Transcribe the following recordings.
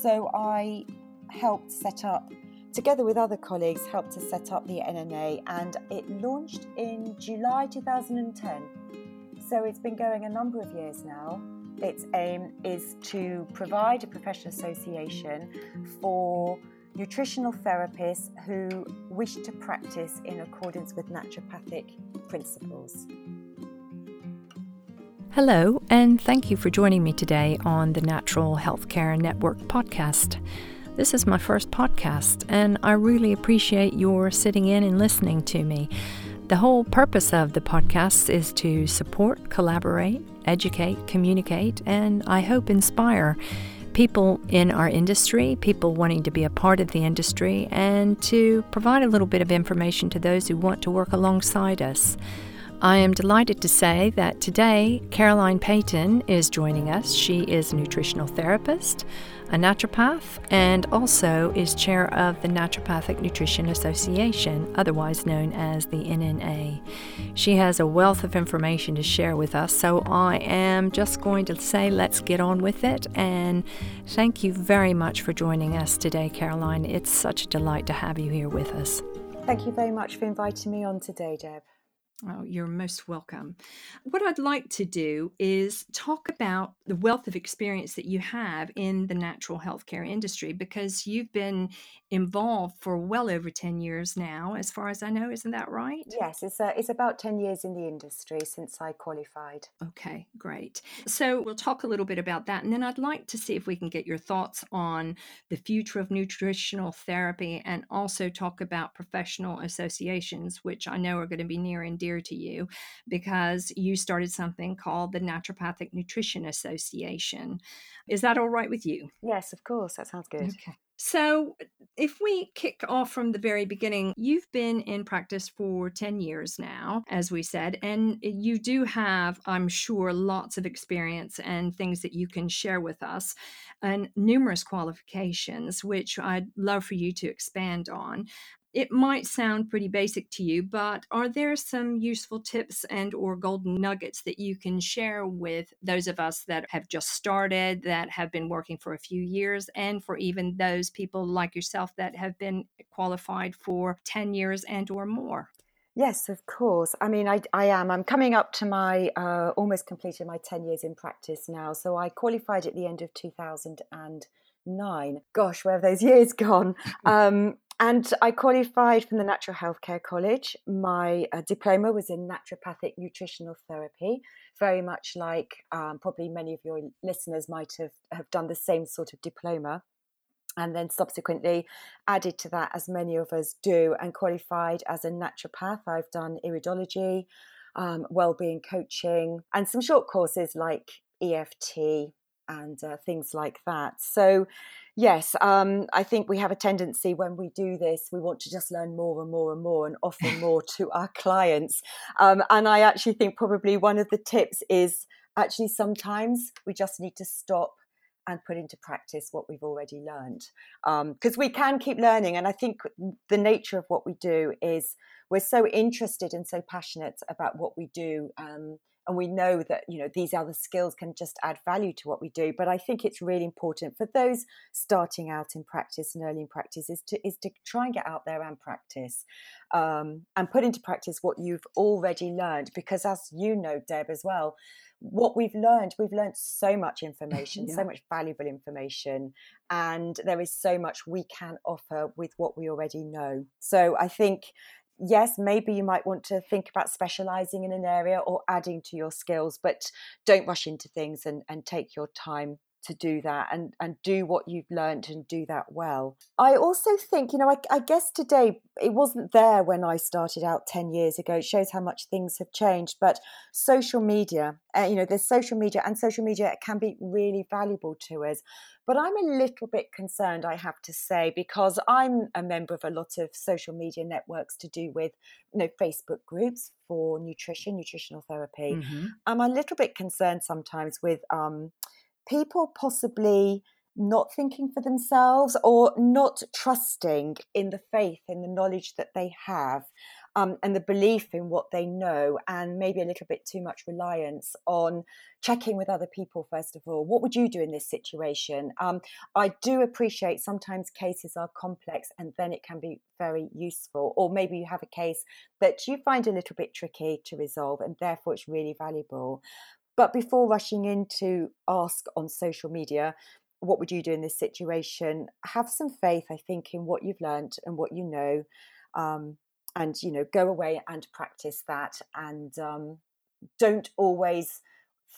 So I helped set up, together with other colleagues, helped to set up the NNA, and it launched in July 2010. So it's been going a number of years now. Its aim is to provide a professional association for nutritional therapists who wish to practice in accordance with naturopathic principles. Hello, and thank you for joining me today on the Natural Healthcare Network podcast. This is my first podcast, and I really appreciate your sitting in and listening to me. The whole purpose of the podcast is to support, collaborate, educate, communicate, and I hope inspire people in our industry, people wanting to be a part of the industry, and to provide a little bit of information to those who want to work alongside us. I am delighted to say that today Caroline Peyton is joining us. She is a nutritional therapist, a naturopath, and also is chair of the Naturopathic Nutrition Association, otherwise known as the NNA. She has a wealth of information to share with us, so I am just going to say let's get on with it. And thank you very much for joining us today, Caroline. It's such a delight to have you here with us. Thank you very much for inviting me on today, Deb. Oh, you're most welcome. What I'd like to do is talk about the wealth of experience that you have in the natural healthcare industry because you've been involved for well over 10 years now, as far as I know. Isn't that right? Yes, it's, uh, it's about 10 years in the industry since I qualified. Okay, great. So we'll talk a little bit about that. And then I'd like to see if we can get your thoughts on the future of nutritional therapy and also talk about professional associations, which I know are going to be near and dear to you because you started something called the Naturopathic Nutrition Association. Is that all right with you? Yes, of course. That sounds good. Okay. So, if we kick off from the very beginning, you've been in practice for 10 years now, as we said, and you do have, I'm sure, lots of experience and things that you can share with us, and numerous qualifications, which I'd love for you to expand on it might sound pretty basic to you but are there some useful tips and or golden nuggets that you can share with those of us that have just started that have been working for a few years and for even those people like yourself that have been qualified for 10 years and or more Yes, of course. I mean, I, I am. I'm coming up to my uh, almost completed my 10 years in practice now. So I qualified at the end of 2009. Gosh, where have those years gone? Um, and I qualified from the Natural Healthcare College. My uh, diploma was in naturopathic nutritional therapy, very much like um, probably many of your listeners might have, have done the same sort of diploma. And then subsequently added to that, as many of us do, and qualified as a naturopath. I've done iridology, um, well-being coaching, and some short courses like EFT and uh, things like that. So yes, um, I think we have a tendency when we do this, we want to just learn more and more and more and offer more to our clients. Um, and I actually think probably one of the tips is actually sometimes we just need to stop and put into practice what we've already learned because um, we can keep learning and i think the nature of what we do is we're so interested and so passionate about what we do um, and we know that you know these other skills can just add value to what we do but i think it's really important for those starting out in practice and early in practice is to is to try and get out there and practice um, and put into practice what you've already learned because as you know deb as well what we've learned we've learned so much information yeah. so much valuable information and there is so much we can offer with what we already know so i think yes, maybe you might want to think about specializing in an area or adding to your skills, but don't rush into things and, and take your time to do that and and do what you've learned and do that well. I also think you know I, I, guess today it wasn't there when i started out 10 years ago. It shows how much things have changed but social media uh, you know there's social media and social media can be really valuable to us. But i'm a little bit concerned i have to say because i'm a member of a lot of social media networks to do with you know facebook groups for nutrition nutritional therapy. Mm-hmm. i'm a little bit concerned sometimes with um people possibly not thinking for themselves or not trusting in the faith in the knowledge that they have um, and the belief in what they know, and maybe a little bit too much reliance on checking with other people, first of all. What would you do in this situation? Um, I do appreciate sometimes cases are complex and then it can be very useful, or maybe you have a case that you find a little bit tricky to resolve, and therefore it's really valuable. But before rushing in to ask on social media, what would you do in this situation? Have some faith, I think, in what you've learned and what you know. Um, and, you know, go away and practice that. And um, don't always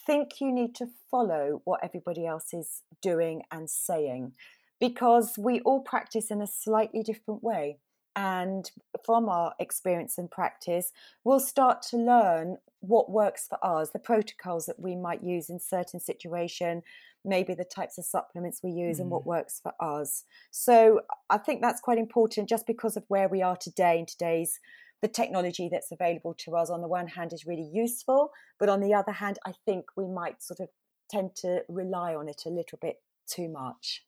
think you need to follow what everybody else is doing and saying because we all practice in a slightly different way. And from our experience and practice, we'll start to learn what works for us, the protocols that we might use in certain situation, maybe the types of supplements we use mm. and what mm. works for us. So I think that's quite important just because of where we are today in today's the technology that's available to us on the one hand is really useful, but on the other hand, I think we might sort of tend to rely on it a little bit too much.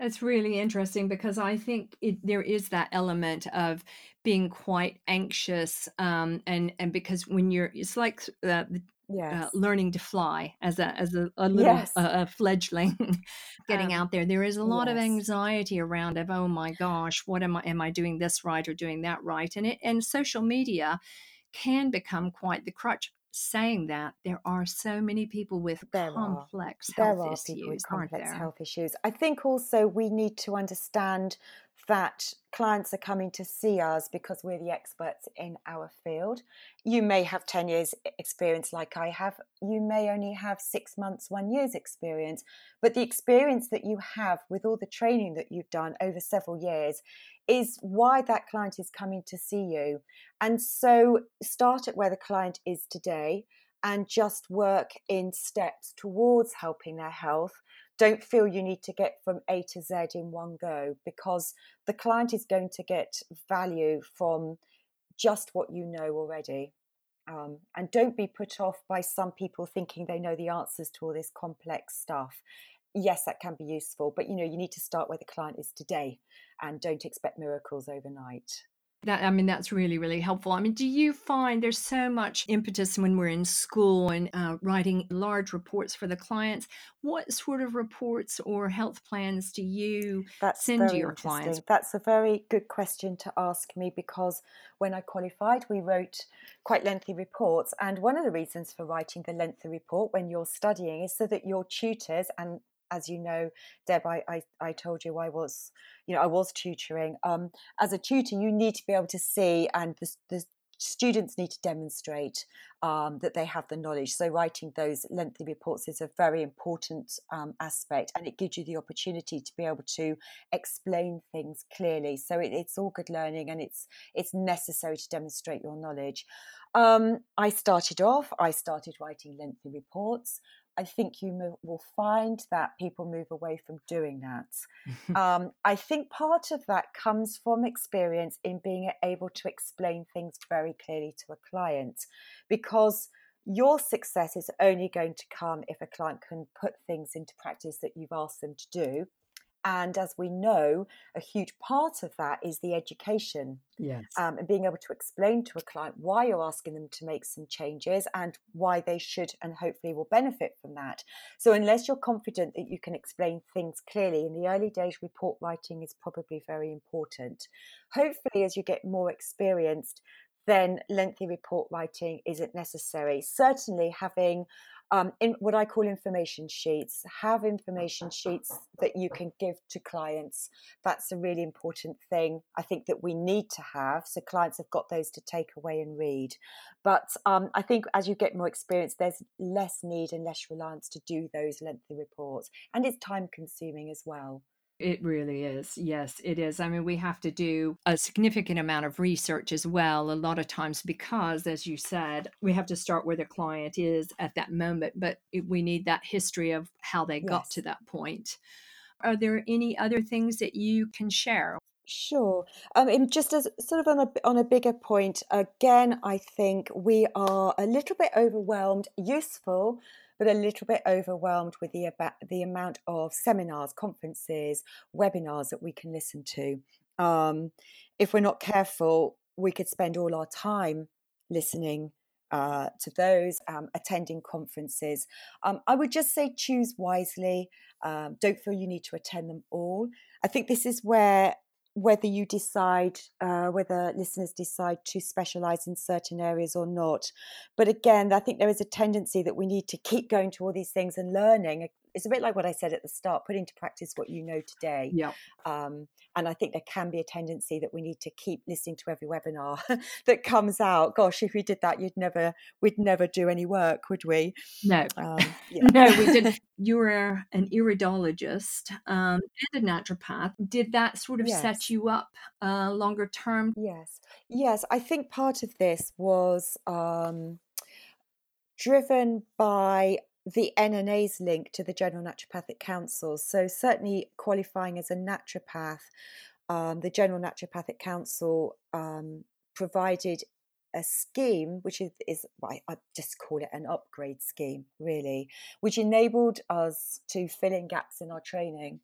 It's really interesting because I think it, there is that element of being quite anxious, um, and and because when you're, it's like uh, yes. uh, learning to fly as a as a, a little yes. uh, a fledgling getting um, out there. There is a lot yes. of anxiety around of oh my gosh, what am I am I doing this right or doing that right? And it and social media can become quite the crutch saying that there are so many people with there complex are. health issues, complex health issues. I think also we need to understand that clients are coming to see us because we're the experts in our field. You may have 10 years experience like I have. You may only have six months, one year's experience. But the experience that you have with all the training that you've done over several years is why that client is coming to see you. And so start at where the client is today and just work in steps towards helping their health. Don't feel you need to get from A to Z in one go because the client is going to get value from just what you know already. Um, and don't be put off by some people thinking they know the answers to all this complex stuff yes, that can be useful, but you know, you need to start where the client is today and don't expect miracles overnight. That I mean, that's really really helpful. I mean, do you find there's so much impetus when we're in school and uh, writing large reports for the clients? What sort of reports or health plans do you that's send to your clients? That's a very good question to ask me because when I qualified, we wrote quite lengthy reports, and one of the reasons for writing the lengthy report when you're studying is so that your tutors and as you know, Deb, I, I, I, told you I was, you know, I was tutoring. Um, as a tutor, you need to be able to see, and the, the students need to demonstrate um, that they have the knowledge. So writing those lengthy reports is a very important um, aspect, and it gives you the opportunity to be able to explain things clearly. So it, it's all good learning, and it's it's necessary to demonstrate your knowledge. Um, I started off. I started writing lengthy reports. I think you will find that people move away from doing that. um, I think part of that comes from experience in being able to explain things very clearly to a client because your success is only going to come if a client can put things into practice that you've asked them to do and as we know, a huge part of that is the education. Yes. Um, and being able to explain to a client why you're asking them to make some changes and why they should and hopefully will benefit from that. So, unless you're confident that you can explain things clearly, in the early days, report writing is probably very important. Hopefully, as you get more experienced, then lengthy report writing isn't necessary. Certainly, having um, in what I call information sheets. Have information sheets that you can give to clients. That's a really important thing. I think that we need to have so clients have got those to take away and read. But um, I think as you get more experience, there's less need and less reliance to do those lengthy reports, and it's time consuming as well. It really is. Yes, it is. I mean, we have to do a significant amount of research as well, a lot of times, because, as you said, we have to start where the client is at that moment, but we need that history of how they yes. got to that point. Are there any other things that you can share? Sure. Um, and just as sort of on a on a bigger point, again, I think we are a little bit overwhelmed. Useful, but a little bit overwhelmed with the about the amount of seminars, conferences, webinars that we can listen to. Um, if we're not careful, we could spend all our time listening uh, to those, um, attending conferences. Um, I would just say choose wisely. Um, don't feel you need to attend them all. I think this is where whether you decide, uh, whether listeners decide to specialize in certain areas or not. But again, I think there is a tendency that we need to keep going to all these things and learning it's a bit like what I said at the start, put into practice what you know today. Yeah. Um, and I think there can be a tendency that we need to keep listening to every webinar that comes out. Gosh, if we did that, you'd never, we'd never do any work, would we? No, um, yeah. no, we didn't. You were an iridologist um, and a naturopath. Did that sort of yes. set you up uh, longer term? Yes, yes. I think part of this was um, driven by the NNA's link to the General Naturopathic Council. So, certainly qualifying as a naturopath, um, the General Naturopathic Council um, provided a scheme, which is, is I, I just call it an upgrade scheme, really, which enabled us to fill in gaps in our training.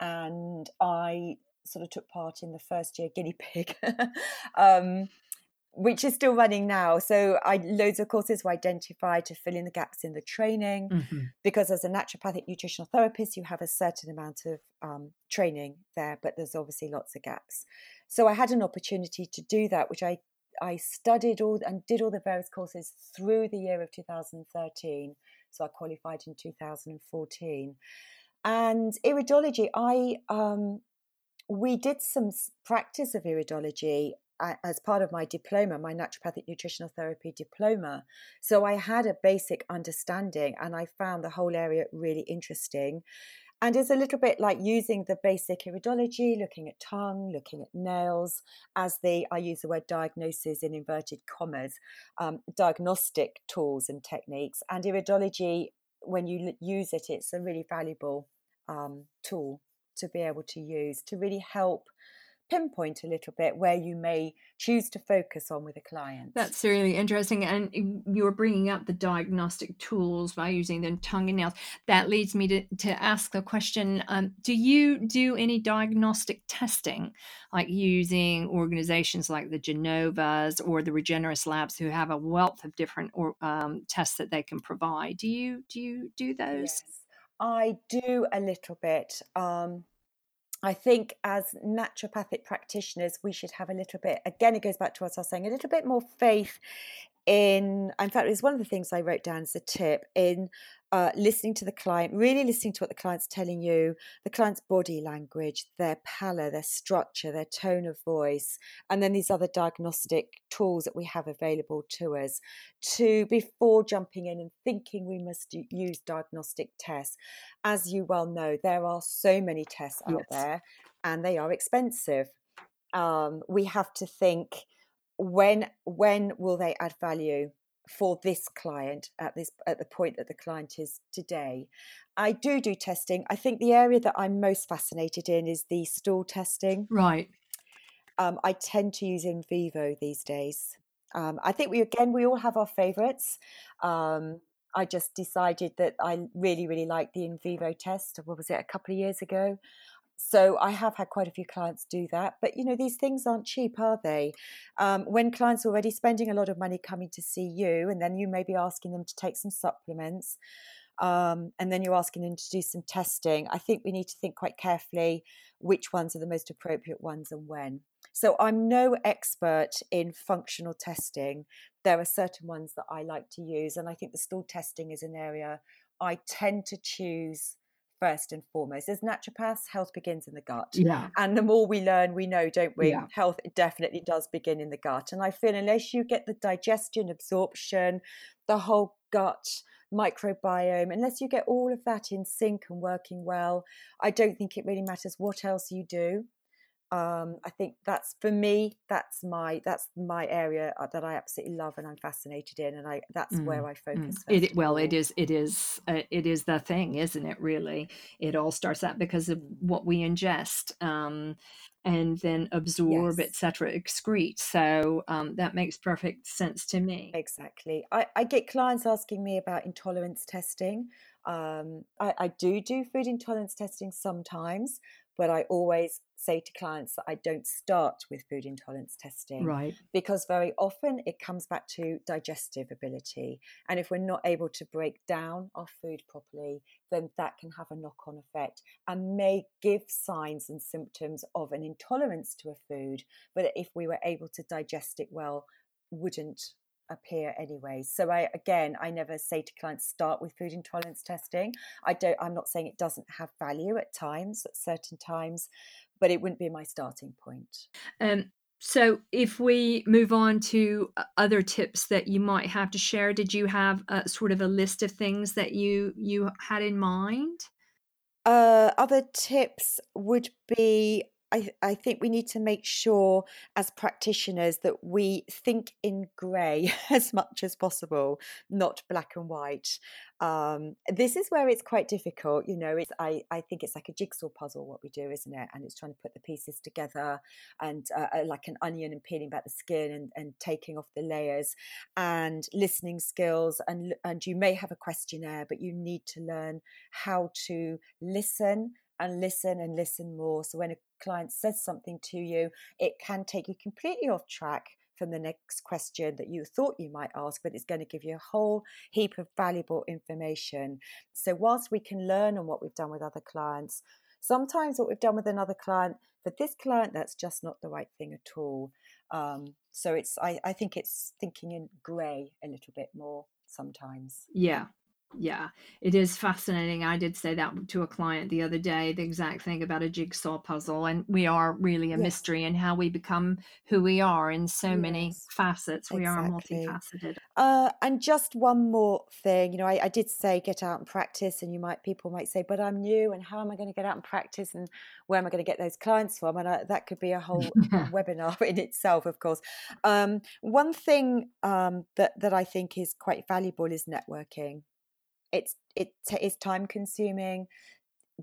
And I sort of took part in the first year guinea pig um, which is still running now. So I loads of courses were identified to fill in the gaps in the training mm-hmm. because as a naturopathic nutritional therapist, you have a certain amount of um, training there, but there's obviously lots of gaps. So I had an opportunity to do that, which I I studied all and did all the various courses through the year of 2013. So I qualified in 2014. And iridology, I um, we did some practice of iridology as part of my diploma, my naturopathic nutritional therapy diploma. So I had a basic understanding and I found the whole area really interesting. And it's a little bit like using the basic iridology, looking at tongue, looking at nails, as the, I use the word diagnosis in inverted commas, um, diagnostic tools and techniques. And iridology, when you use it, it's a really valuable um, tool to be able to use to really help pinpoint a little bit where you may choose to focus on with a client. That's really interesting. And you were bringing up the diagnostic tools by using the tongue and nails. That leads me to, to ask the question um, Do you do any diagnostic testing, like using organizations like the Genovas or the Regenerus Labs, who have a wealth of different or, um, tests that they can provide? Do you do you do those? Yes, I do a little bit. Um, I think as naturopathic practitioners, we should have a little bit, again, it goes back to what I was saying, a little bit more faith in, in fact, it's one of the things I wrote down as a tip in uh, listening to the client, really listening to what the client's telling you, the client's body language, their pallor, their structure, their tone of voice, and then these other diagnostic tools that we have available to us to before jumping in and thinking we must use diagnostic tests. As you well know, there are so many tests out yes. there and they are expensive. Um, we have to think when when will they add value for this client at this at the point that the client is today? I do do testing. I think the area that i'm most fascinated in is the stool testing. Right. Um, i tend to use Invivo these days. Um, i think we again we all have our favorites. Um, i just decided that i really really like the Invivo test. What was it? A couple of years ago so I have had quite a few clients do that, but you know these things aren't cheap, are they? Um, when clients are already spending a lot of money coming to see you, and then you may be asking them to take some supplements, um, and then you're asking them to do some testing. I think we need to think quite carefully which ones are the most appropriate ones and when. So I'm no expert in functional testing. There are certain ones that I like to use, and I think the stool testing is an area I tend to choose first and foremost. As naturopaths, health begins in the gut. Yeah. And the more we learn, we know, don't we? Yeah. Health definitely does begin in the gut. And I feel unless you get the digestion, absorption, the whole gut microbiome, unless you get all of that in sync and working well, I don't think it really matters what else you do um, I think that's for me. That's my that's my area uh, that I absolutely love and I'm fascinated in, and I that's mm, where I mm. focus. Mm. It, well, it is it is uh, it is the thing, isn't it? Really, it all starts out because of what we ingest. Um, and then absorb, yes. etc., excrete. So um, that makes perfect sense to me. Exactly. I, I get clients asking me about intolerance testing. Um, I, I, do do food intolerance testing sometimes, but I always say to clients that I don't start with food intolerance testing. Right. Because very often it comes back to digestive ability. And if we're not able to break down our food properly, then that can have a knock on effect and may give signs and symptoms of an intolerance to a food. But if we were able to digest it well, wouldn't appear anyway. So I again I never say to clients start with food intolerance testing. I don't I'm not saying it doesn't have value at times at certain times, but it wouldn't be my starting point. Um so if we move on to uh, other tips that you might have to share, did you have a, sort of a list of things that you you had in mind? Uh, other tips would be I, I think we need to make sure as practitioners that we think in grey as much as possible, not black and white. Um, this is where it's quite difficult. You know, it's, I, I think it's like a jigsaw puzzle, what we do, isn't it? And it's trying to put the pieces together and uh, uh, like an onion and peeling back the skin and, and taking off the layers and listening skills. And, and you may have a questionnaire, but you need to learn how to listen and listen and listen more. So when a client says something to you, it can take you completely off track from the next question that you thought you might ask, but it's going to give you a whole heap of valuable information. So, whilst we can learn on what we've done with other clients, sometimes what we've done with another client, for this client, that's just not the right thing at all. Um, so, it's I, I think it's thinking in grey a little bit more sometimes. Yeah, yeah, it is fascinating. I did say that to a client the other day, the exact thing about a jigsaw puzzle. And we are really a yes. mystery in how we become who we are in so yes. many facets. We exactly. are multifaceted. Uh, and just one more thing, you know, I, I, did say get out and practice, and you might people might say, but I'm new, and how am I going to get out and practice, and where am I going to get those clients from? And I, that could be a whole webinar in itself, of course. Um, one thing um, that that I think is quite valuable is networking it's it is time consuming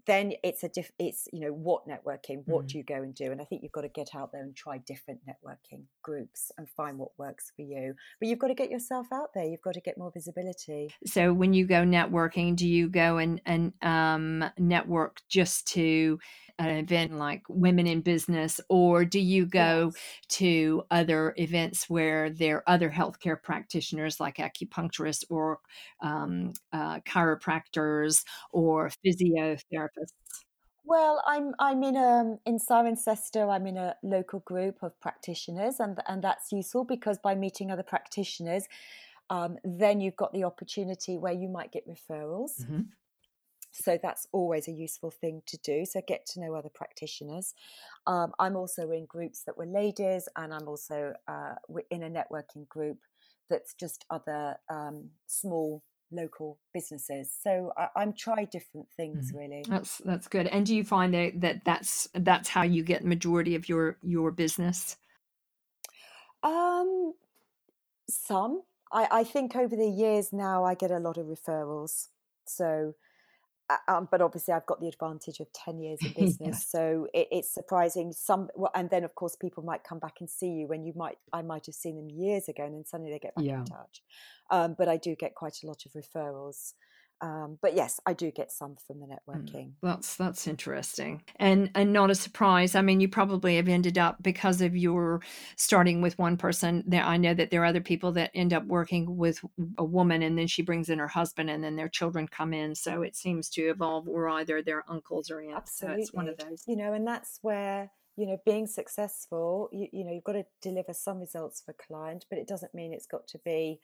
then it's a diff it's you know what networking what mm. do you go and do? And i think you've got to get out there and try different networking groups and find what works for you. But you've got to get yourself out there you've got to get more visibility. So when you go networking do you go and and um, network just to an event like Women in Business, or do you go yes. to other events where there are other healthcare practitioners like acupuncturists or um, uh, chiropractors or physiotherapists? Well, I'm I'm in a in Cirencester. I'm in a local group of practitioners, and and that's useful because by meeting other practitioners, um, then you've got the opportunity where you might get referrals. Mm-hmm. So that's always a useful thing to do. So get to know other practitioners. Um, I'm also in groups that were ladies, and I'm also uh, in a networking group that's just other um, small local businesses. So I, am try different things mm. really. That's that's good. And do you find that, that that's that's how you get majority of your your business? Um, some. I, I think over the years now I get a lot of referrals. So um, but obviously I've got the advantage of 10 years in business. yeah. So it, it's surprising some, well, and then of course people might come back and see you when you might, I might have seen them years ago and then suddenly they get back yeah. in touch. Um, but I do get quite a lot of referrals. Um, but yes, I do get some from the mm, networking. Mm, that's that's interesting, and and not a surprise. I mean, you probably have ended up because of your starting with one person. There, I know that there are other people that end up working with a woman, and then she brings in her husband, and then their children come in. So it seems to evolve, or either their uncles or aunts. Absolutely, so it's one of those. You know, and that's where you know being successful. You, you know, you've got to deliver some results for client, but it doesn't mean it's got to be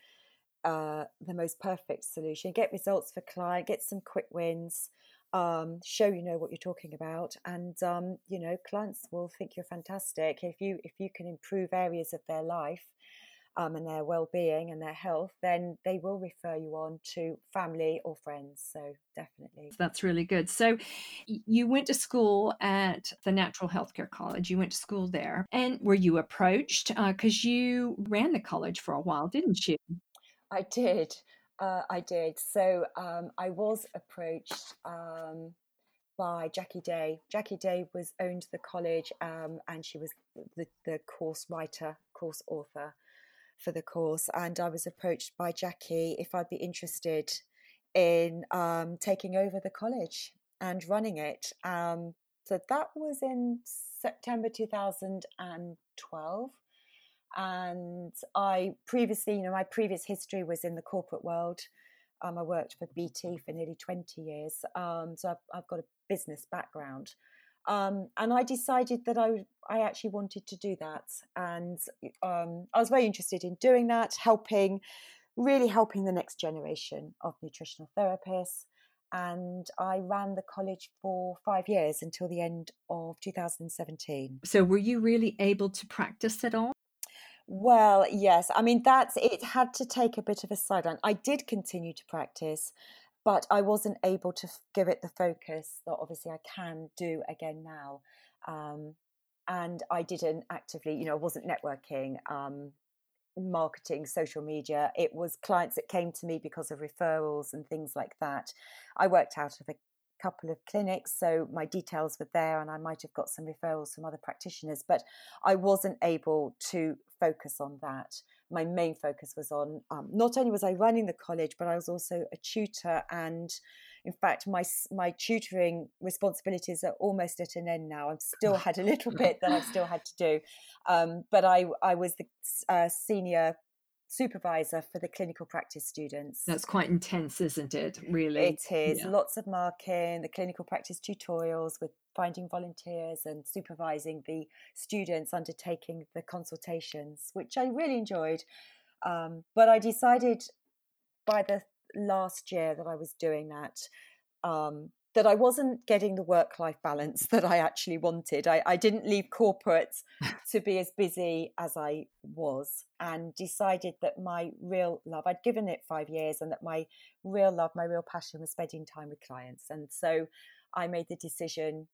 uh, the most perfect solution. Get results for client, get some quick wins, um, show you know what you're talking about, and um, you know clients will think you're fantastic if you if you can improve areas of their life. Um, and their well-being and their health, then they will refer you on to family or friends. So definitely, that's really good. So you went to school at the Natural Healthcare College. You went to school there, and were you approached because uh, you ran the college for a while, didn't you? I did. Uh, I did. So um, I was approached um, by Jackie Day. Jackie Day was owned the college, um, and she was the, the course writer, course author for the course. And I was approached by Jackie if I'd be interested in um, taking over the college and running it. Um, so that was in September 2012. And I previously, you know, my previous history was in the corporate world. Um, I worked for BT for nearly 20 years. Um, so I've, I've, got a business background. Um, and I decided that I, I actually wanted to do that. And um, I was very interested in doing that, helping, really helping the next generation of nutritional therapists. And I ran the college for five years until the end of 2017. So, were you really able to practice at all? Well, yes. I mean, that's it had to take a bit of a sideline. I did continue to practice, but I wasn't able to give it the focus that obviously I can do again now. Um, and I didn't actively, you know, I wasn't networking, um, marketing, social media. It was clients that came to me because of referrals and things like that. I worked out of a couple of clinics, so my details were there, and I might have got some referrals from other practitioners, but I wasn't able to focus on that. My main focus was on um, not only was I running the college, but I was also a tutor, and in fact, my my tutoring responsibilities are almost at an end now. I've still had a little bit that I've still had to do, um, but I I was the uh, senior supervisor for the clinical practice students. That's quite intense, isn't it? Really? It is. Yeah. Lots of marking, the clinical practice tutorials with finding volunteers and supervising the students undertaking the consultations, which I really enjoyed. Um, but I decided by the last year that I was doing that um, that I wasn't getting the work life balance that I actually wanted. I, I didn't leave corporate to be as busy as I was and decided that my real love, I'd given it five years, and that my real love, my real passion was spending time with clients. And so I made the decision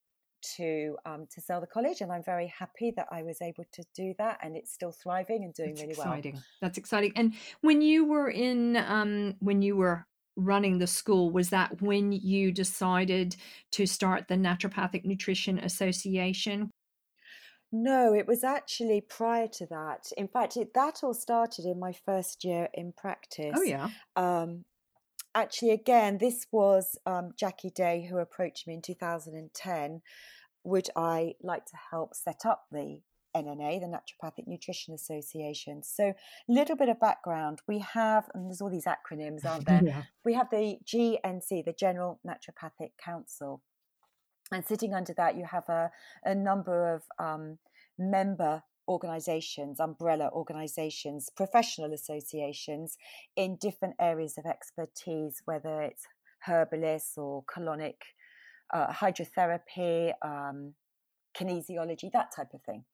to um, to sell the college, and I'm very happy that I was able to do that, and it's still thriving and doing That's really exciting. well. That's exciting. And when you were in, um, when you were running the school was that when you decided to start the naturopathic nutrition association? No it was actually prior to that. In fact it, that all started in my first year in practice. oh yeah. Um, actually again this was um, jackie day who approached me in 2010 would i like to help set up the NNA, the Naturopathic Nutrition Association. So, a little bit of background. We have, and there's all these acronyms, aren't there? yeah. We have the GNC, the General Naturopathic Council. And sitting under that, you have a, a number of um, member organizations, umbrella organizations, professional associations in different areas of expertise, whether it's herbalists or colonic uh, hydrotherapy, um, kinesiology, that type of thing.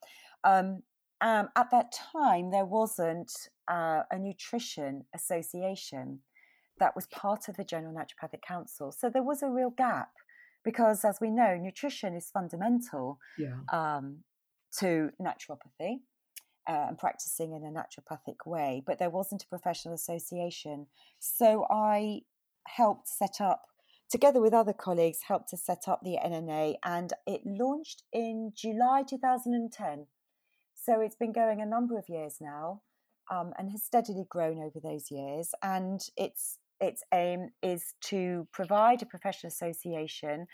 Um, um, at that time, there wasn't uh, a nutrition association that was part of the General Naturopathic Council. So there was a real gap because, as we know, nutrition is fundamental yeah. um, to naturopathy uh, and practicing in a naturopathic way, but there wasn't a professional association. So I helped set up, together with other colleagues, helped to set up the NNA, and it launched in July 2010. So it's been going a number of years now um, and has steadily grown over those years. And its its aim is to provide a professional association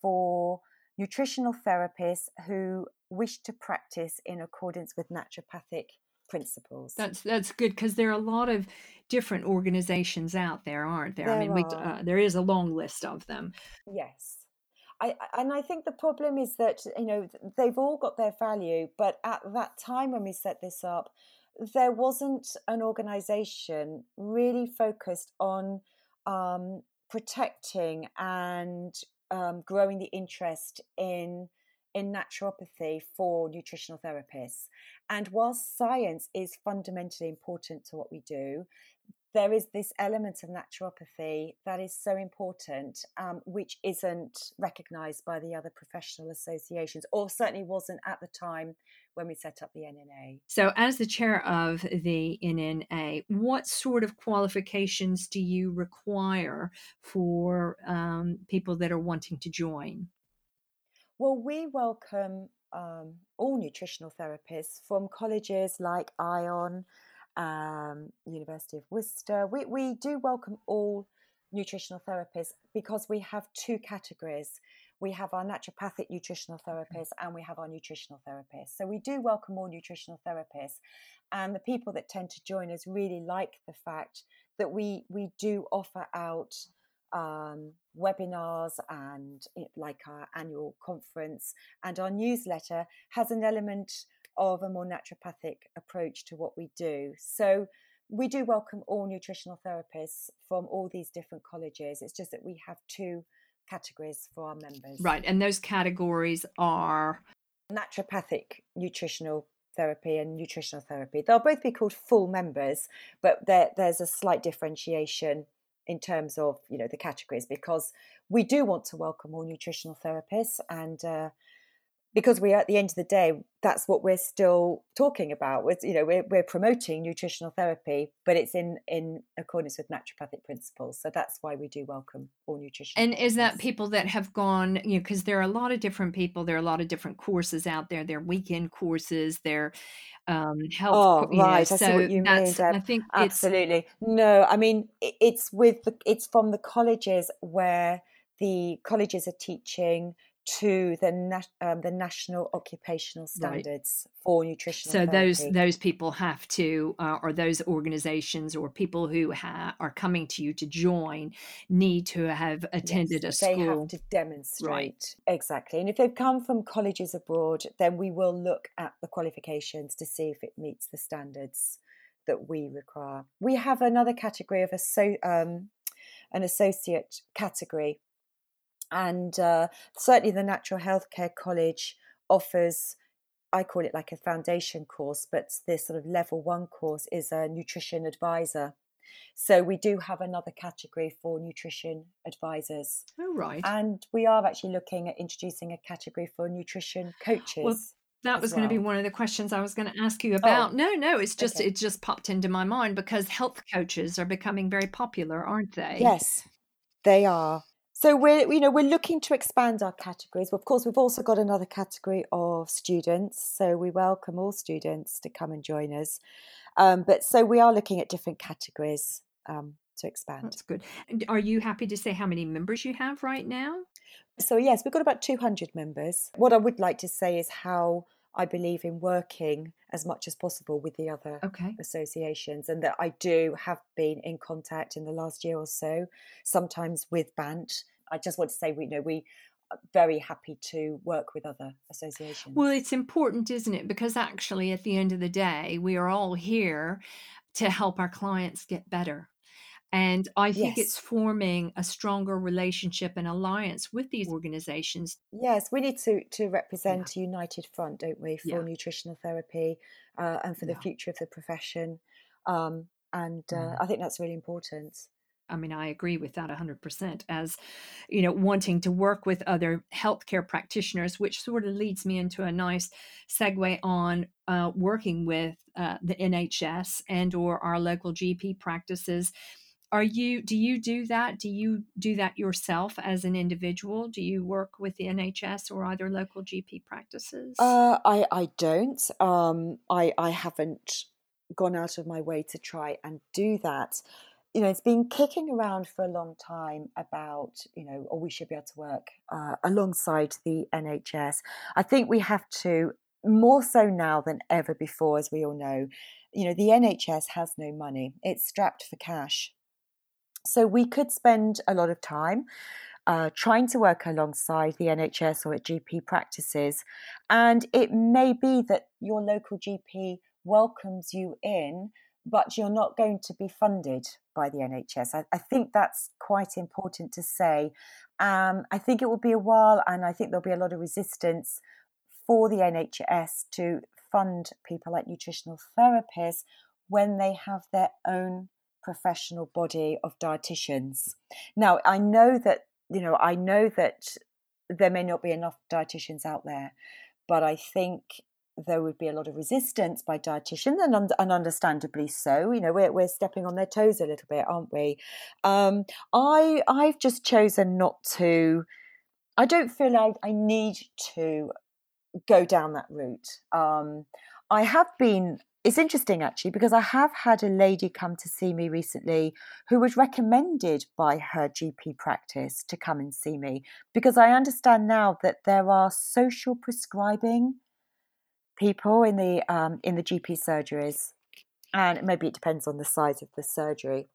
for nutritional therapists who wish to practice in accordance with naturopathic principles. That's that's good because there are a lot of different organizations out there, aren't there? there I mean, we, uh, there is a long list of them. Yes. I, and I think the problem is that you know they've all got their value, but at that time when we set this up, there wasn't an organisation really focused on um, protecting and um, growing the interest in in naturopathy for nutritional therapists. And whilst science is fundamentally important to what we do, there is this element of naturopathy that is so important, um, which isn't recognised by the other professional associations, or certainly wasn't at the time when we set up the NNA. So, as the chair of the NNA, what sort of qualifications do you require for um, people that are wanting to join? Well, we welcome um, all nutritional therapists from colleges like ION um, University of Worcester. We, we do welcome all nutritional therapists because we have two categories. we have our naturopathic nutritional therapists, and we have our nutritional therapists. So we do welcome all nutritional therapists. And the people that tend to join us really like the fact that we we do offer out um, webinars and like our annual conference and our newsletter has an element of a more naturopathic approach to what we do. So we do welcome all nutritional therapists from all these different colleges. It's just that we have two categories for our members. Right, and those categories are naturopathic nutritional therapy and nutritional therapy. They'll both be called full members, but there's a slight differentiation in terms of you know the categories because we do want to welcome all nutritional therapists and uh, because we are at the end of the day that's what we're still talking about. With you know we're, we're promoting nutritional therapy but it's in in accordance with naturopathic principles. So that's why we do welcome all nutrition and is that people that have gone you know because there are a lot of different people there are a lot of different courses out there. There are weekend courses there um help oh right know, i see what you mean Deb. i think absolutely. No i mean it's with the it's from the colleges where the colleges are teaching to the na- um, the national occupational standards right. for nutrition. So therapy. those those people have to, uh, or those organizations or people who ha- are coming to you to join, need to have attended yes, a school. They have to demonstrate right. exactly, and if they've come from colleges abroad, then we will look at the qualifications to see if it meets the standards that we require. We have another category of a so um, an associate category and uh, certainly the Natural Healthcare College offers, I call it like a foundation course, but this sort of level one course is a nutrition advisor. So we do have another category for nutrition advisors. Oh, right. And we are actually looking at introducing a category for nutrition coaches. Well, that was well. going to be one of the questions I was going to ask you about. Oh, no, no, it's just okay. it just popped into my mind because health coaches are becoming very popular, aren't they? Yes, they are. So we're you know we're looking to expand our categories. Of course, we've also got another category of students. So we welcome all students to come and join us. Um, but so we are looking at different categories um, to expand. That's good. Are you happy to say how many members you have right now? So yes, we've got about two hundred members. What I would like to say is how I believe in working as much as possible with the other okay. associations, and that I do have been in contact in the last year or so, sometimes with BANT, I just want to say we you know we are very happy to work with other associations. Well, it's important, isn't it? Because actually, at the end of the day, we are all here to help our clients get better. And I think yes. it's forming a stronger relationship and alliance with these organizations. Yes, we need to to represent yeah. a united front, don't we, for yeah. nutritional therapy uh, and for the future of the profession. Um, and uh, mm. I think that's really important. I mean, I agree with that 100%. As, you know, wanting to work with other healthcare practitioners, which sort of leads me into a nice segue on uh, working with uh, the NHS and or our local GP practices. Are you? Do you do that? Do you do that yourself as an individual? Do you work with the NHS or other local GP practices? Uh, I I don't. Um, I I haven't gone out of my way to try and do that you know, it's been kicking around for a long time about, you know, or we should be able to work uh, alongside the NHS. I think we have to, more so now than ever before, as we all know, you know, the NHS has no money, it's strapped for cash. So we could spend a lot of time uh, trying to work alongside the NHS or at GP practices. And it may be that your local GP welcomes you in but you're not going to be funded by the NHS. I, I think that's quite important to say. Um, I think it will be a while, and I think there'll be a lot of resistance for the NHS to fund people like nutritional therapists when they have their own professional body of dietitians. Now, I know that you know, I know that there may not be enough dietitians out there, but I think there would be a lot of resistance by dietitians, and, un- and understandably so. You know, we're, we're stepping on their toes a little bit, aren't we? Um, I I've just chosen not to. I don't feel like I need to go down that route. Um, I have been it's interesting actually because I have had a lady come to see me recently who was recommended by her GP practice to come and see me because I understand now that there are social prescribing people in the um, in the GP surgeries, and maybe it depends on the size of the surgery,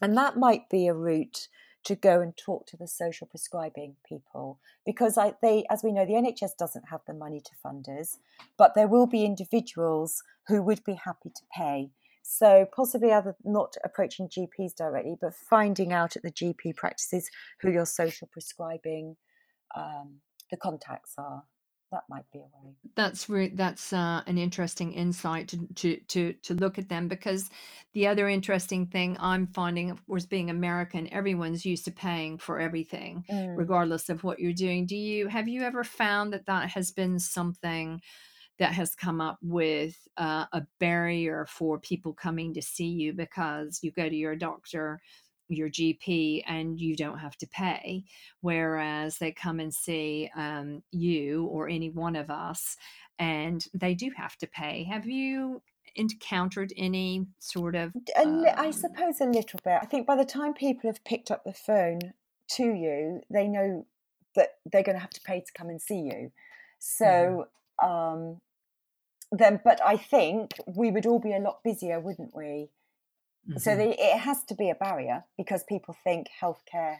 and that might be a route to go and talk to the social prescribing people because I, they, as we know, the NHS doesn't have the money to fund us, but there will be individuals who would be happy to pay. So possibly other not approaching GPs directly, but finding out at the GP practices who your social prescribing um, the contacts are that might be a way. That's re- that's uh, an interesting insight to, to to to look at them because the other interesting thing I'm finding, of course, being American, everyone's used to paying for everything, mm. regardless of what you're doing. Do you have you ever found that that has been something? that has come up with uh, a barrier for people coming to see you because you go to your doctor your GP and you don't have to pay. Whereas they come and see um, you or any one of us and they do have to pay. Have you encountered any sort of. Um... I suppose a little bit. I think by the time people have picked up the phone to you, they know that they're going to have to pay to come and see you. So. Um, then, but I think we would all be a lot busier, wouldn't we? Mm-hmm. So the, it has to be a barrier because people think healthcare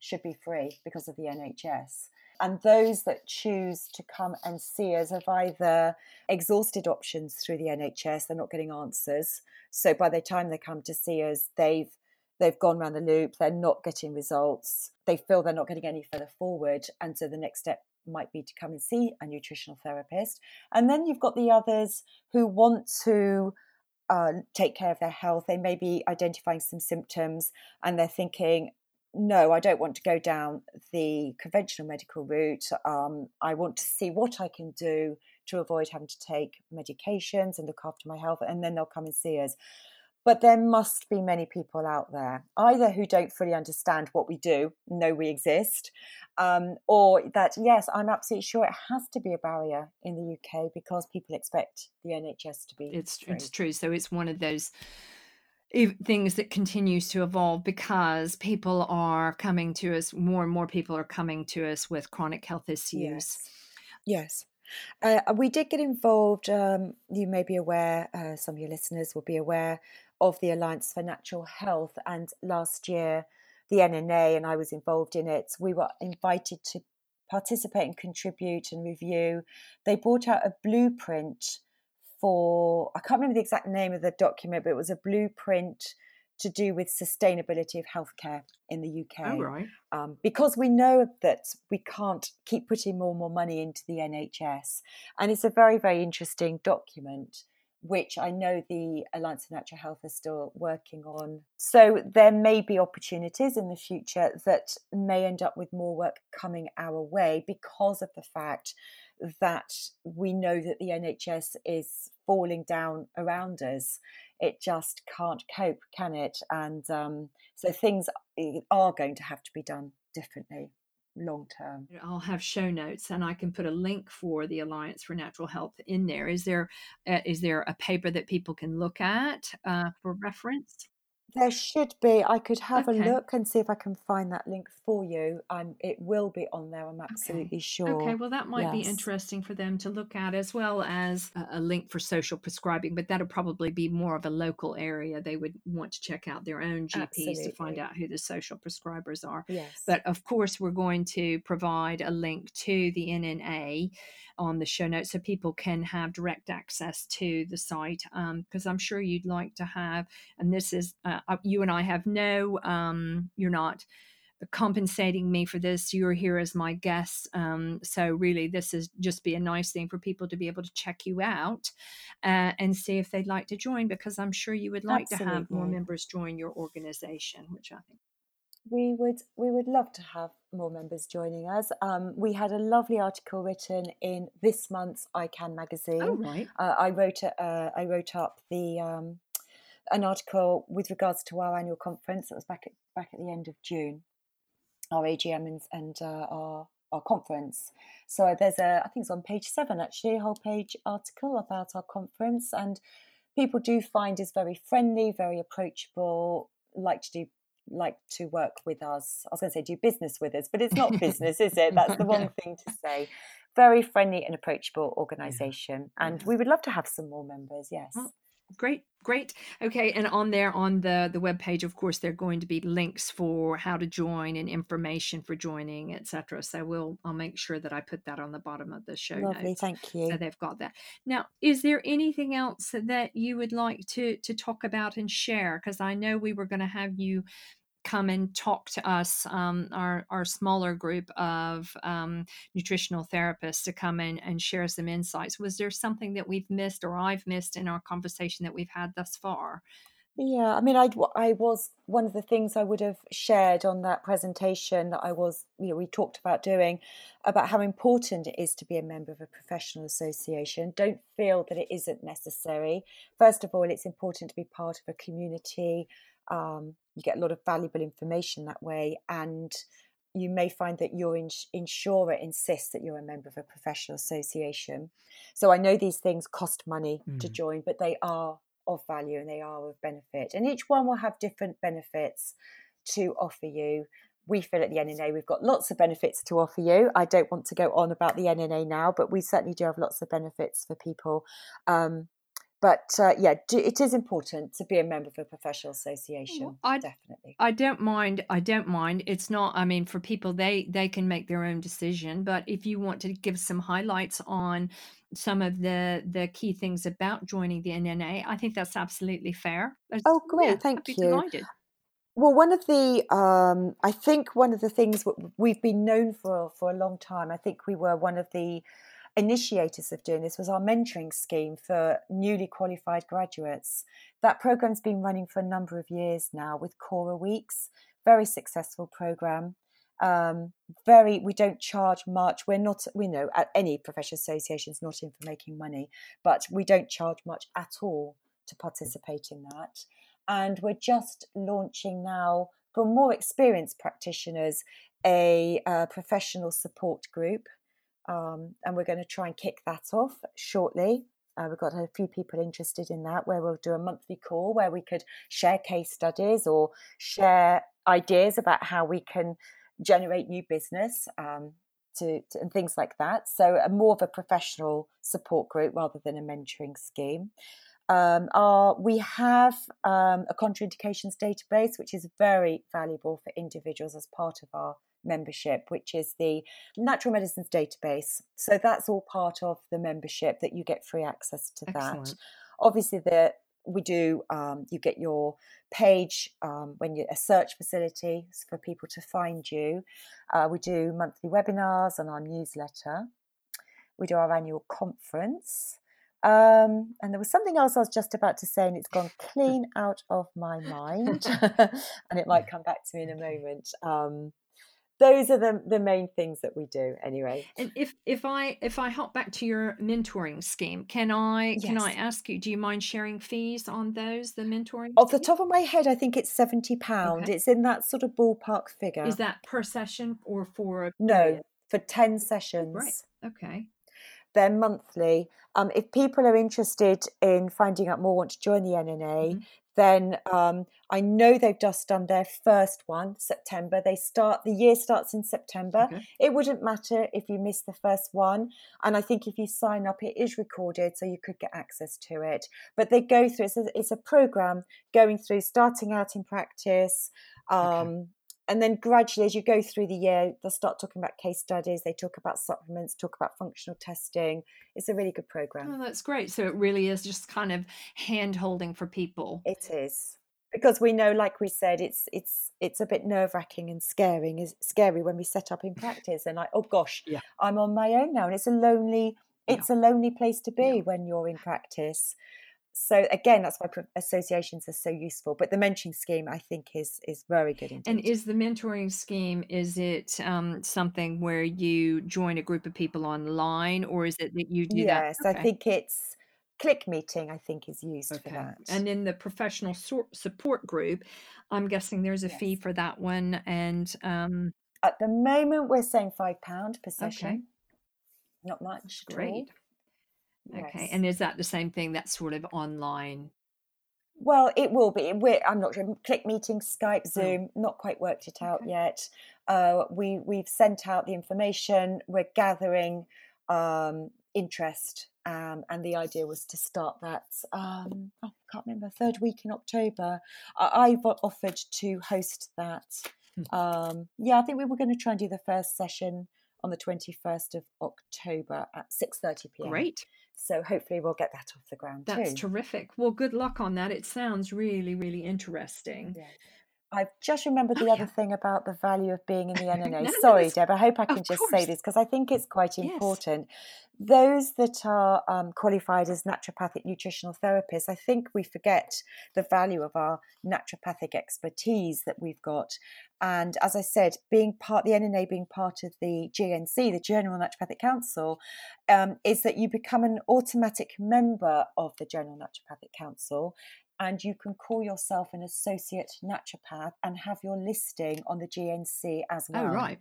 should be free because of the NHS. And those that choose to come and see us have either exhausted options through the NHS, they're not getting answers. So by the time they come to see us, they've they've gone around the loop, they're not getting results, they feel they're not getting any further forward. And so the next step might be to come and see a nutritional therapist. And then you've got the others who want to uh, take care of their health. They may be identifying some symptoms and they're thinking, no, I don't want to go down the conventional medical route. Um, I want to see what I can do to avoid having to take medications and look after my health. And then they'll come and see us. But there must be many people out there, either who don't fully understand what we do, know we exist, um, or that, yes, I'm absolutely sure it has to be a barrier in the UK because people expect the NHS to be. It's, free. it's true. So it's one of those things that continues to evolve because people are coming to us, more and more people are coming to us with chronic health issues. Yes. Yes. Uh, we did get involved. Um, you may be aware, uh, some of your listeners will be aware of the Alliance for Natural Health. And last year, the NNA and I was involved in it. We were invited to participate and contribute and review. They brought out a blueprint for, I can't remember the exact name of the document, but it was a blueprint to do with sustainability of healthcare in the UK. Oh, right. Um, because we know that we can't keep putting more and more money into the NHS. And it's a very, very interesting document which I know the Alliance for Natural Health is still working on. So there may be opportunities in the future that may end up with more work coming our way because of the fact that we know that the NHS is falling down around us. It just can't cope, can it? And um, so things are going to have to be done differently long term. I'll have show notes and I can put a link for the Alliance for Natural Health in there. Is there uh, is there a paper that people can look at uh, for reference? There should be. I could have okay. a look and see if I can find that link for you. Um, it will be on there. I'm absolutely okay. sure. Okay, well, that might yes. be interesting for them to look at as well as a, a link for social prescribing. But that'll probably be more of a local area. They would want to check out their own GPs absolutely. to find out who the social prescribers are. Yes. But of course, we're going to provide a link to the NNA on the show notes so people can have direct access to the site because um, I'm sure you'd like to have and this is uh, uh, you and I have no um, you're not compensating me for this you're here as my guest um, so really this is just be a nice thing for people to be able to check you out uh, and see if they'd like to join because i'm sure you would like Absolutely. to have more members join your organization which i think we would we would love to have more members joining us. Um, we had a lovely article written in this month's IHCAN magazine. Oh, right. Uh, I wrote a, uh, I wrote up the um, an article with regards to our annual conference. That was back at back at the end of June. Our AGM and, and uh, our our conference. So there's a I think it's on page seven actually, a whole page article about our conference and people do find us very friendly, very approachable, like to do like to work with us. I was going to say do business with us, but it's not business, is it? That's the wrong thing to say. Very friendly and approachable organisation, yeah. and yeah. we would love to have some more members. Yes. Well, great great. Okay and on there on the the web page of course there are going to be links for how to join and information for joining etc so we'll i'll make sure that i put that on the bottom of the show lovely notes thank you. so they've got that. Now is there anything else that you would like to to talk about and share? Because i know we were going to have you come and talk to us, um, our, our smaller group of um, nutritional therapists to come in and share some insights. Was there something that we've missed or I've missed in our conversation that we've had thus far? Yeah, I mean, I I was one of the things I would have shared on that presentation that I was, you know, we talked about doing about how important it is to be a member of a professional association. Don't feel that it isn't necessary. First of all, it's important to be part of a community um, you get a lot of valuable information that way, and you may find that your ins- insurer insists that you're a member of a professional association. So I know these things cost money mm. to join, but they are of value and they are of benefit. And each one will have different benefits to offer you. We feel at the NNA we've got lots of benefits to offer you. I don't want to go on about the NNA now, but we certainly do have lots of benefits for people. Um, but uh, yeah, do, it is important to be a member of a professional association. I, definitely. I don't mind. I don't mind. It's not. I mean, for people, they they can make their own decision. But if you want to give some highlights on some of the the key things about joining the NNA, I think that's absolutely fair. oh, great! Yeah, Thank you. Delighted. Well, one of the, um, I think one of the things we've been known for for a long time. I think we were one of the initiators of doing this was our mentoring scheme for newly qualified graduates. That program's been running for a number of years now with Cora Weeks. Very successful program. Um, very, we don't charge much. We're not, we know, at any professional associations not in for making money, but we don't charge much at all to participate in that. And we're just launching now for more experienced practitioners a, a professional support group um, and we're going to try and kick that off shortly. Uh, we've got a few people interested in that, where we'll do a monthly call where we could share case studies or share ideas about how we can generate new business um, to, to, and things like that. So, a more of a professional support group rather than a mentoring scheme. Um, our, we have um, a contraindications database, which is very valuable for individuals as part of our membership, which is the Natural Medicines Database. So that's all part of the membership that you get free access to Excellent. that. Obviously, the we do um, you get your page um, when you a search facility for people to find you uh, we do monthly webinars and our newsletter we do our annual conference um, and there was something else I was just about to say, and it's gone clean out of my mind, and it might come back to me in a moment. Those are the the main things that we do anyway and if if i if i hop back to your mentoring scheme can i yes. can i ask you do you mind sharing fees on those the mentoring off scheme? the top of my head i think it's 70 pound okay. it's in that sort of ballpark figure is that per session or for no for 10 sessions right okay they're monthly. Um, if people are interested in finding out more, want to join the NNA, mm-hmm then um, I know they've just done their first one, September. They start the year starts in September. Okay. It wouldn't matter if you miss the first one, and I think if you sign up, it is recorded, so you could get access to it. But they go through it's a, it's a program going through, starting out in practice. Um, okay and then gradually as you go through the year they'll start talking about case studies they talk about supplements talk about functional testing. It's a really good program. Oh that's great. So it really is just kind of hand holding for people. It is. Because we know like we said it's it's it's a bit nerve-wracking and scaring is scary when we set up in practice and like oh gosh yeah. i'm on my own now. And it's a lonely it's yeah. a lonely place to be yeah. when you're in practice so again that's why associations are so useful but the mentoring scheme i think is is very good indeed. and is the mentoring scheme is it um, something where you join a group of people online or is it that you do yes, that yes okay. i think it's click meeting i think is used okay. for that and in the professional so- support group i'm guessing there's a yes. fee for that one and um... at the moment we're saying five pound per session okay. not much great Okay. And is that the same thing that's sort of online? Well, it will be. We're, I'm not sure. Click meeting, Skype, oh. Zoom, oh. not quite worked it out okay. yet. Uh, we we've sent out the information. We're gathering um, interest, um, and the idea was to start that. Um, I can't remember third week in October. I, have offered to host that. Hmm. Um, yeah, I think we were going to try and do the first session on the 21st of October at 6:30 p.m. Great. So hopefully we'll get that off the ground That's too. terrific. Well, good luck on that. It sounds really, really interesting. Yeah. I've just remembered the oh, other yeah. thing about the value of being in the NNA. Sorry, Deb. I hope I can just say this because I think it's quite important. Yes. Those that are um, qualified as naturopathic nutritional therapists, I think we forget the value of our naturopathic expertise that we've got. And as I said, being part, the NNA being part of the GNC, the General Naturopathic Council, um, is that you become an automatic member of the General Naturopathic Council and you can call yourself an associate naturopath and have your listing on the GNC as oh, well. Oh, right.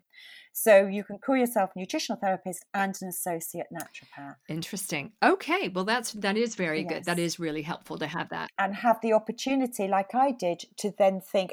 So you can call yourself a nutritional therapist and an associate naturopath. Interesting. Okay, well that's that is very yes. good. That is really helpful to have that. And have the opportunity like I did to then think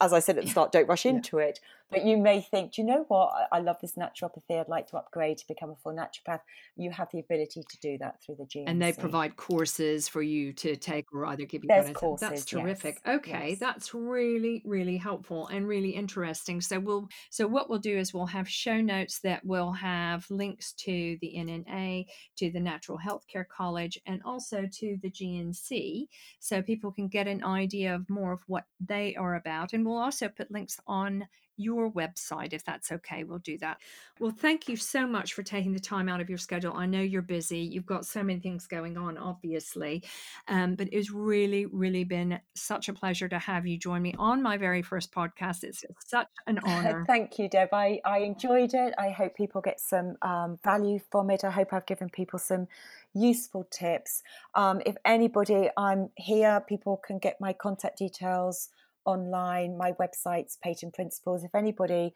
as I said at the start, don't rush into yeah. it. But you may think, do you know what? I love this naturopathy. I'd like to upgrade to become a full naturopath. You have the ability to do that through the GNC. And they provide courses for you to take or either give you There's courses. That's terrific. Yes. Okay, yes. that's really, really helpful and really interesting. So we'll so what we'll do is we'll have show notes that will have links to the NNA, to the Natural Healthcare College, and also to the GNC, so people can get an idea of more of what they are about. And we'll also put links on your website if that's okay. We'll do that. Well, thank you so much for taking the time out of your schedule. I know you're busy. You've got so many things going on, obviously. Um, but it's really, really been such a pleasure to have you join me on my very first podcast. It's such an honor. thank you, Deb. I, I enjoyed it. I hope people get some um, value from it. I hope I've given people some useful tips. Um, if anybody, I'm here, people can get my contact details online. My website's Peyton Principles. If anybody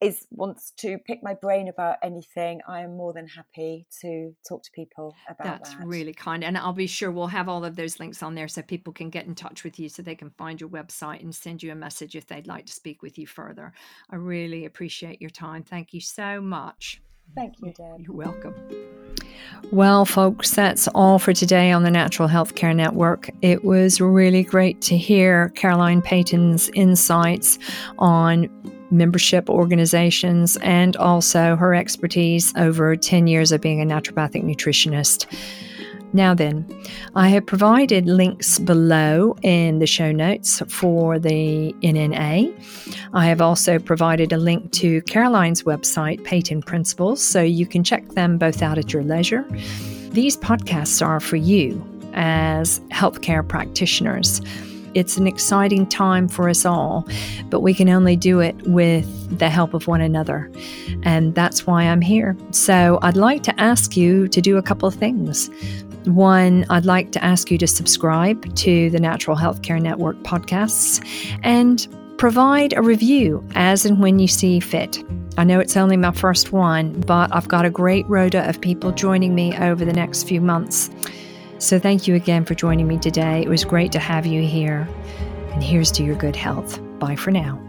is wants to pick my brain about anything, I am more than happy to talk to people about That's that. really kind. And I'll be sure we'll have all of those links on there so people can get in touch with you so they can find your website and send you a message if they'd like to speak with you further. I really appreciate your time. Thank you so much. Thank you, Deb. You're welcome. Well, folks, that's all for today on the Natural Healthcare Network. It was really great to hear Caroline Peyton's insights on membership organizations and also her expertise over 10 years of being a naturopathic nutritionist. Now, then, I have provided links below in the show notes for the NNA. I have also provided a link to Caroline's website, Peyton Principles, so you can check them both out at your leisure. These podcasts are for you as healthcare practitioners. It's an exciting time for us all, but we can only do it with the help of one another. And that's why I'm here. So I'd like to ask you to do a couple of things. One, I'd like to ask you to subscribe to the Natural Healthcare Network podcasts and provide a review as and when you see fit. I know it's only my first one, but I've got a great rota of people joining me over the next few months. So thank you again for joining me today. It was great to have you here. And here's to your good health. Bye for now.